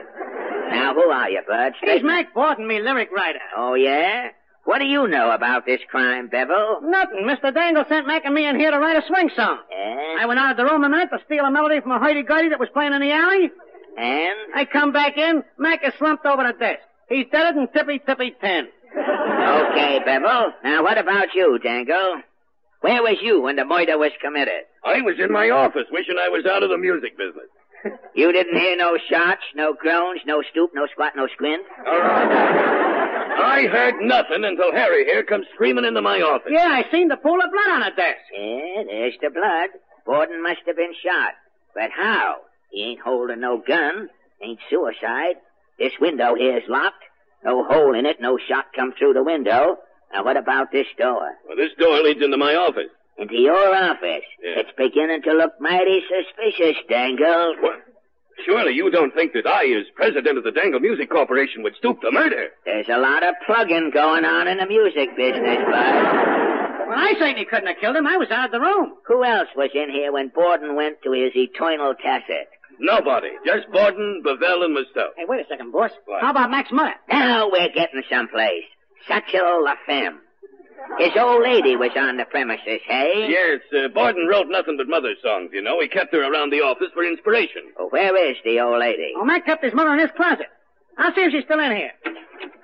S3: Now, who are you, Bud?
S18: He's Mack Borden, me lyric writer.
S3: Oh, yeah? What do you know about this crime, Bevel?
S18: Nothing. Mr. Dangle sent Mac and me in here to write a swing song.
S3: And?
S18: I went out of the room a minute to steal a melody from a hurdy-gurdy that was playing in the alley.
S3: And?
S18: I come back in. Mac is slumped over the desk. He's deader than tippy-tippy ten.
S3: Okay, Bevel. Now, what about you, Dangle? Where was you when the murder was committed?
S19: I was in my office wishing I was out of the music business.
S3: You didn't hear no shots, no groans, no stoop, no squat, no squint?
S19: All right. I heard nothing until Harry here comes screaming into my office.
S18: Yeah, I seen the pool of blood on the desk.
S3: Yeah, there's the blood. Borden must have been shot. But how? He ain't holding no gun. Ain't suicide. This window here is locked. No hole in it, no shot come through the window. Now what about this door?
S19: Well, this door leads into my office.
S3: Into your office.
S19: Yeah.
S3: It's beginning to look mighty suspicious, Dangle.
S19: What? Surely you don't think that I, as president of the Dangle Music Corporation, would stoop to murder?
S3: There's a lot of plugging going on in the music business, Bud.
S18: Well, I certainly couldn't have killed him. I was out of the room.
S3: Who else was in here when Borden went to his eternal tacit?
S19: Nobody. Just Borden, Bavell, and myself.
S18: Hey, wait a second, boss.
S19: What?
S18: How about Mack's mother?
S3: Now we're getting someplace. Satchel La Femme. His old lady was on the premises, hey?
S19: Yes, uh, Borden wrote nothing but mother songs, you know. He kept her around the office for inspiration.
S3: Well, where is the old lady?
S18: Oh, Mack kept his mother in his closet. I'll see if she's still in here.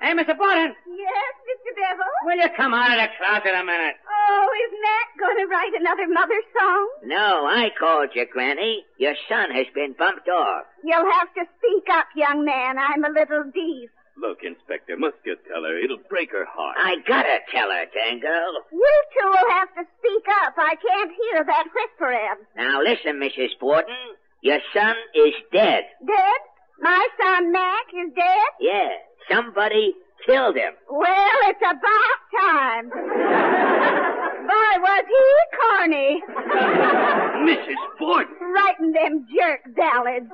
S18: Hey, Mr. Borden,
S8: Yes, Mr. Bevel?
S18: will you come out of the closet a minute?
S8: Oh, is Mack going to write another mother song?
S3: No, I called you, Granny. Your son has been bumped off.
S8: You'll have to speak up, young man. I'm a little deep.
S19: Look, Inspector, must you tell her. It'll break her heart.
S3: I gotta tell her, Dangle.
S8: You two will have to speak up. I can't hear that whispering.
S3: Now listen, Mrs. Borden. Your son is dead.
S8: Dead? My son Mack is dead?
S3: Yeah, somebody killed him.
S8: Well, it's about time. Boy, was he corny.
S19: Mrs. Borden!
S8: Writing them jerk ballads.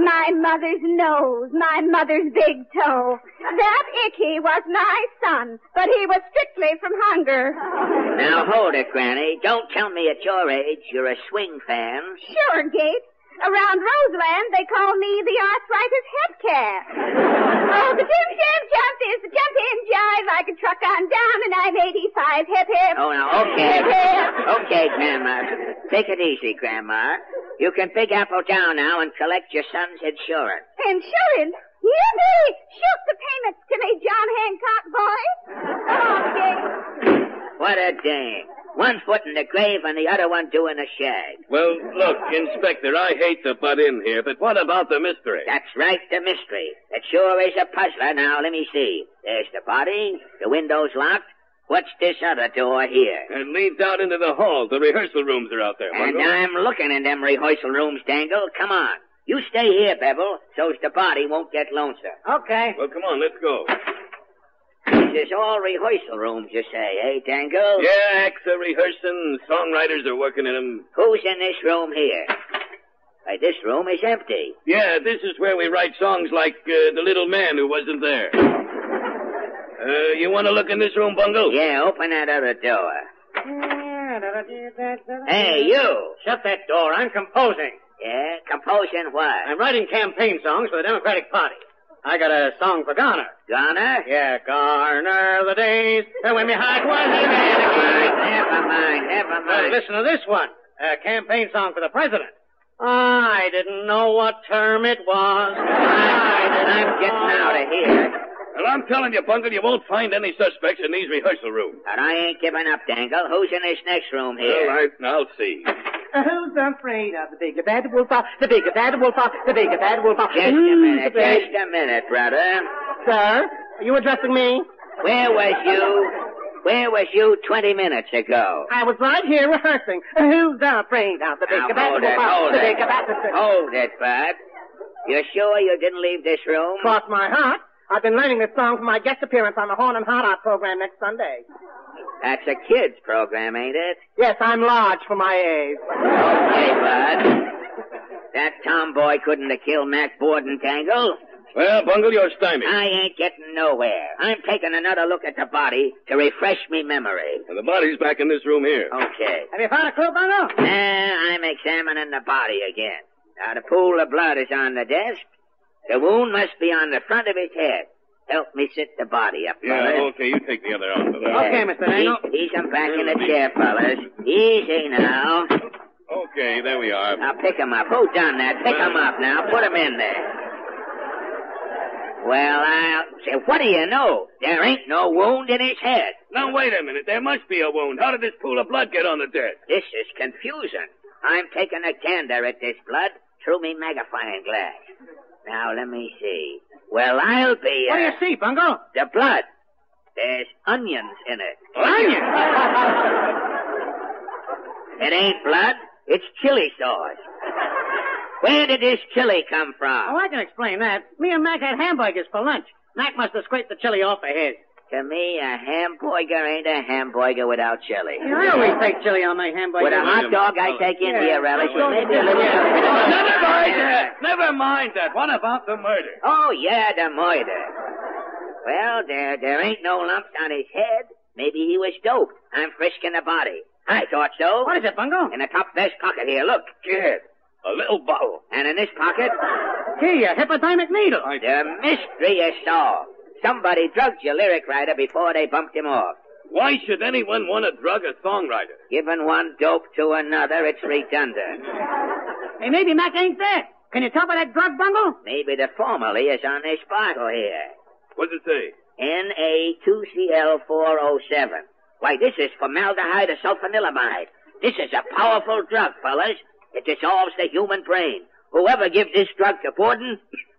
S8: My mother's nose, my mother's big toe. That Icky was my son, but he was strictly from hunger.
S3: Now hold it, Granny. Don't tell me at your age you're a swing fan.
S8: Sure, Gates. Around Roseland, they call me the arthritis head cat. oh, the Jim Jam jump is the jump in jive like a truck on down, and I'm 85. Hip hip.
S3: Oh, now, okay.
S8: Hip hip.
S3: Okay, Grandma. Take it easy, Grandma. You can Big Apple down now and collect your son's insurance.
S8: Insurance? Yippee! Shoot the payments to me, John Hancock boy. Oh, Gates.
S3: What a dame. One foot in the grave and the other one doing a shag.
S19: Well, look, Inspector, I hate to butt in here, but what about the mystery?
S3: That's right, the mystery. It sure is a puzzler. Now, let me see. There's the body. The window's locked. What's this other door here?
S19: It leads out into the hall. The rehearsal rooms are out there,
S3: And
S19: Bungle.
S3: I'm looking in them rehearsal rooms, Dangle. Come on. You stay here, Bevel, so's the body won't get lonesome.
S18: Okay.
S19: Well, come on, let's go.
S3: This is all rehearsal rooms, you say, eh, Dangle?
S19: Yeah, acts are rehearsing. Songwriters are working in them.
S3: Who's in this room here? Why, this room is empty.
S19: Yeah, this is where we write songs like uh, The Little Man Who Wasn't There. Uh, you want to look in this room, Bungle?
S3: Yeah, open that other door. Hey, you!
S18: Shut that door. I'm composing.
S3: Yeah, composing what?
S18: I'm writing campaign songs for the Democratic Party. I got a song for Garner.
S3: Garner?
S18: Yeah, Garner the days when me was in
S3: Never mind, never mind.
S18: listen to this one. A campaign song for the president. I didn't know what term it was.
S3: I'm getting out of here.
S19: Well, I'm telling you, Bungle, you won't find any suspects in these rehearsal rooms.
S3: And I ain't giving up, Dangle. Who's in this next room
S19: Well,
S3: here?
S19: I, I'll see.
S18: Uh, who's afraid of the bigger bad wolf? uh, The bigger bad wolf? uh, The bigger bad wolf? uh,
S3: Just a minute, just a minute, brother.
S18: Sir, are you addressing me?
S3: Where was you? Where was you 20 minutes ago?
S18: I was right here rehearsing. Who's afraid of the
S3: Now,
S18: bigger bad
S3: hold
S18: wolf?
S3: it, hold
S18: The
S3: it.
S18: bigger bad
S3: Hold it, Bud. You're sure you didn't leave this room?
S18: Cross my heart. I've been learning this song for my guest appearance on the Horn and Hardart program next Sunday.
S3: That's a kid's program, ain't it?
S18: Yes, I'm large for my age.
S3: Okay, Bud. That tomboy couldn't have killed Mack Borden Dangle.
S19: Well, Bungle, you're stymied.
S3: I ain't getting nowhere. I'm taking another look at the body to refresh me memory.
S19: And the body's back in this room here.
S3: Okay.
S18: Have you found a clue, Bungle?
S3: Now, I'm examining the body again. Now, the pool of blood is on the desk. The wound must be on the front of his head. Help me sit the body up,
S19: Yeah,
S3: fellas.
S19: okay, you take the other arm for that.
S18: Okay, Mr. Dangle.
S3: Ease, ease him back in the chair, fellas. Easy now.
S19: Okay, there we are.
S3: Now pick him up. Who done that? Pick him up now. Put him in there. Well, I'll say, what do you know? There ain't no wound in his head.
S19: Now, wait a minute. There must be a wound. How did this pool of blood get on the desk?
S3: This is confusing. I'm taking a gander at this blood through me magnifying glass. Now, let me see. Well, I'll be, uh,
S18: What do you see, Bungle?
S3: the blood. There's onions in it. Onions? it ain't blood. It's chili sauce. Where did this chili come from?
S18: Oh, I can explain that. Me and Mack had hamburgers for lunch. Mack must have scraped the chili off of his.
S3: To me, a hamburger ain't a hamburger without chili.
S18: I always take chili on my hamburger.
S3: With a hot dog, I take in
S18: Yeah.
S3: here, relish,
S18: Yeah.
S3: with maybe a little...
S19: Never mind that. Never mind that. What about the murder?
S3: Oh, yeah, the murder. Well, there, there ain't no lumps on his head. Maybe he was doped. I'm frisking the body. I thought so.
S18: What is it, Bungle?
S3: In the top vest pocket here, look.
S19: Kid, a little bottle.
S3: And in this pocket,
S18: Gee, a hypodermic needle.
S3: the mystery is solved. Somebody drugged your lyric writer before they bumped him off.
S19: Why should anyone want to drug a songwriter?
S3: Giving one dope to another, it's redundant.
S18: Hey, maybe Mack ain't dead. Can you tell by that drug, Bungle?
S3: Maybe the formally is on this bottle here.
S19: What's it say?
S3: Na2Cl407. Why, this is formaldehyde of sulfanilamide. This is a powerful drug, fellas. It dissolves the human brain. Whoever gives this drug to Borden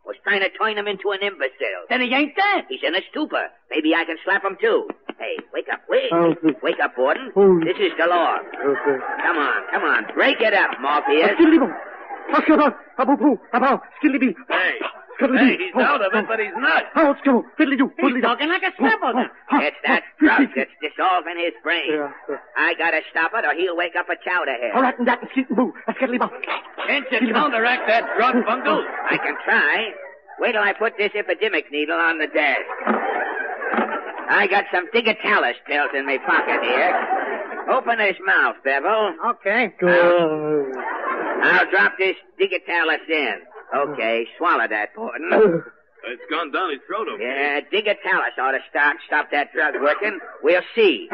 S3: was trying to turn him into an imbecile.
S18: Then he ain't dead.
S3: He's in a stupor. Maybe I can slap him too. Hey, wake up, wait.
S18: Oh.
S3: Wake up, Borden.
S18: Oh.
S3: This is the law. Come on, come on. Break it up, Morpheus.
S19: Hey, skiddly bee. hey, he's out of it, but he's not. Oh, Skiddle. Fiddly do.
S18: He's talking like a simpleton.
S3: It's that drug that's dissolving his brain. I gotta stop it or he'll wake up a chowder head.
S19: Can't you counteract that drug, Bungle?
S3: I can try. Wait till I put this epidemic needle on the desk. I got some digitalis pills in my pocket here. Open his mouth, Bevel.
S18: Okay.
S3: Um, I'll drop this digitalis in. Okay, swallow that, Borden.
S19: It's gone down his throat over
S3: Yeah, digitalis ought to start stop that drug working. We'll see.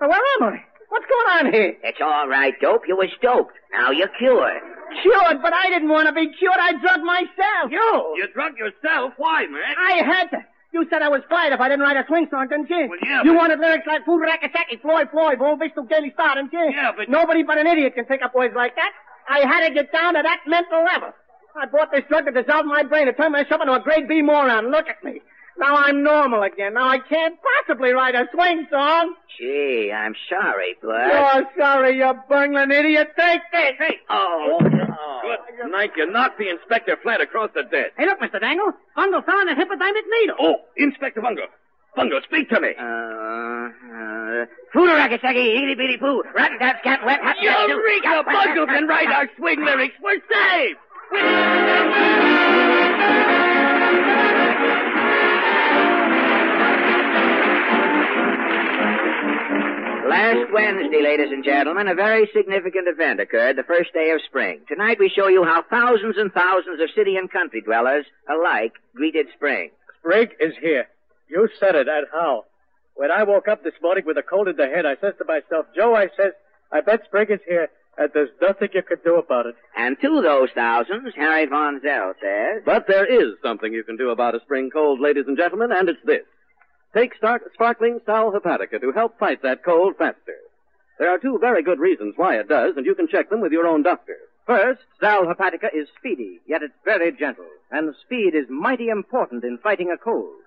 S18: Oh, where am I? What's going on here?
S3: It's all right, dope. You was doped. Now you're cured.
S18: Cured, but I didn't want to be cured. I drugged myself. You?
S19: You drugged yourself? Why, man?
S18: I had to. You said I was fired if I didn't write a swing song, didn't you?
S19: Well, yeah,
S18: You
S19: but-
S18: wanted lyrics like Food Rackasaki, Floyd, Floyd, Bull, Vista, Gaily Star, didn't you?
S19: Yeah, but-
S18: Nobody but an idiot can pick up words like that. I had to get down to that mental level. I bought this drug to dissolve my brain to turn myself into a grade B moron. Look at me. Now I'm normal again. Now I can't possibly write a swing song.
S3: Gee, I'm sorry, Bud.
S18: You're sorry, you bungling idiot. Take this. Hey.
S3: Oh.
S19: Good night. You knocked the inspector flat across the desk.
S18: Hey, look, Mr. Dangle. Bungle found a hypodermic needle.
S19: Oh, Inspector Bungle. Bungle, speak to me.
S3: Uh, uh, Foodaragasagi, itty bitty poo, rotten tap scat wet hot
S19: Eureka! Bungle can write our swing lyrics. We're saved!
S3: Last Wednesday, ladies and gentlemen, a very significant event occurred the first day of spring. Tonight we show you how thousands and thousands of city and country dwellers alike greeted spring.
S6: Spring is here. You said it, and how? When I woke up this morning with a cold in the head, I says to myself, Joe, I says, I bet spring is here, and there's nothing you can do about it.
S3: And to those thousands, Harry Von Zell says,
S2: But there is something you can do about a spring cold, ladies and gentlemen, and it's this. Take start sparkling Sal Hepatica to help fight that cold faster. There are two very good reasons why it does, and you can check them with your own doctor.
S12: First, Sal Hepatica is speedy, yet it's very gentle, and speed is mighty important in fighting a cold.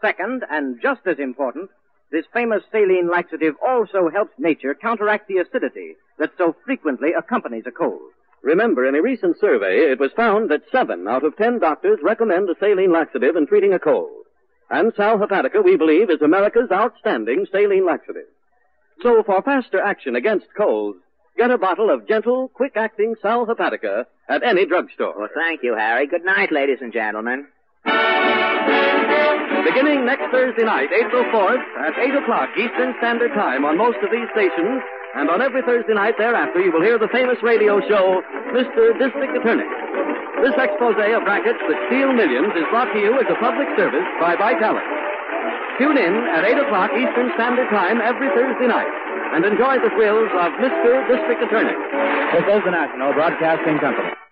S12: Second, and just as important, this famous saline laxative also helps nature counteract the acidity that so frequently accompanies a cold.
S2: Remember, in a recent survey, it was found that seven out of ten doctors recommend a saline laxative in treating a cold. And Sal Hepatica, we believe, is America's outstanding saline laxative. So for faster action against colds, get a bottle of gentle, quick-acting Sal Hepatica at any drugstore.
S3: Well, thank you, Harry. Good night, ladies and gentlemen.
S2: Beginning next Thursday night, April 4th, at 8 o'clock Eastern Standard Time on most of these stations, and on every Thursday night thereafter, you will hear the famous radio show, Mr. District Attorney. This expose of rackets that steal millions is brought to you as a public service by Vitalis. Tune in at 8 o'clock Eastern Standard Time every Thursday night and enjoy the thrills of Mr. District Attorney.
S16: This is the National Broadcasting Company.